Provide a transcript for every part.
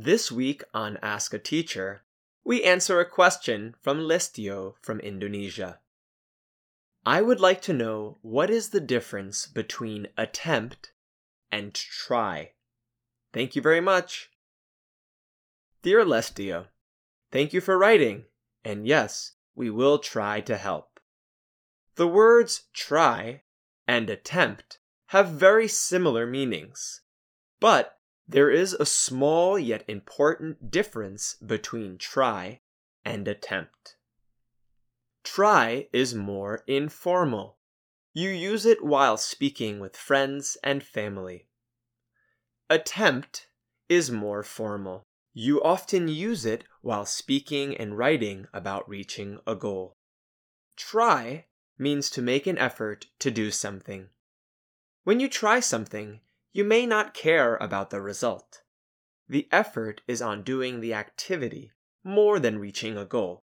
This week on Ask a Teacher, we answer a question from Lestio from Indonesia. I would like to know what is the difference between attempt and try. Thank you very much. Dear Lestio, thank you for writing, and yes, we will try to help. The words try and attempt have very similar meanings, but there is a small yet important difference between try and attempt. Try is more informal. You use it while speaking with friends and family. Attempt is more formal. You often use it while speaking and writing about reaching a goal. Try means to make an effort to do something. When you try something, you may not care about the result. The effort is on doing the activity more than reaching a goal.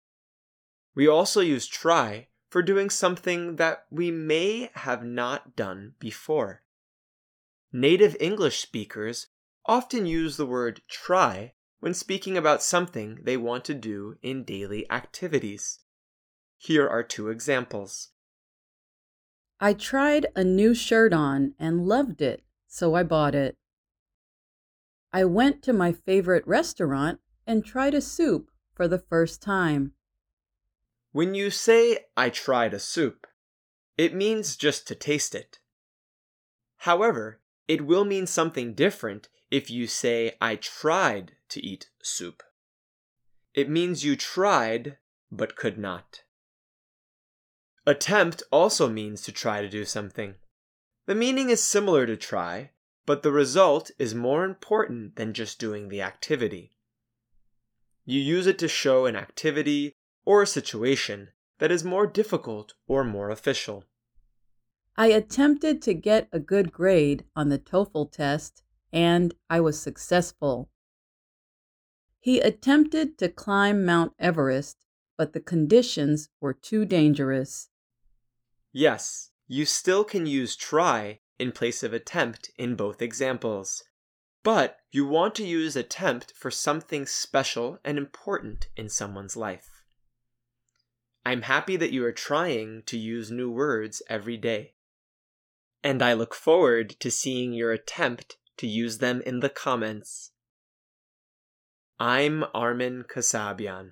We also use try for doing something that we may have not done before. Native English speakers often use the word try when speaking about something they want to do in daily activities. Here are two examples. I tried a new shirt on and loved it so I bought it. I went to my favorite restaurant and tried a soup for the first time. When you say, I tried a soup, it means just to taste it. However, it will mean something different if you say, I tried to eat soup. It means you tried but could not. Attempt also means to try to do something. The meaning is similar to try, but the result is more important than just doing the activity. You use it to show an activity or a situation that is more difficult or more official. I attempted to get a good grade on the TOEFL test and I was successful. He attempted to climb Mount Everest, but the conditions were too dangerous. Yes, you still can use try in place of attempt in both examples. But you want to use attempt for something special and important in someone's life. I'm happy that you are trying to use new words every day. And I look forward to seeing your attempt to use them in the comments. I'm Armen Kassabian.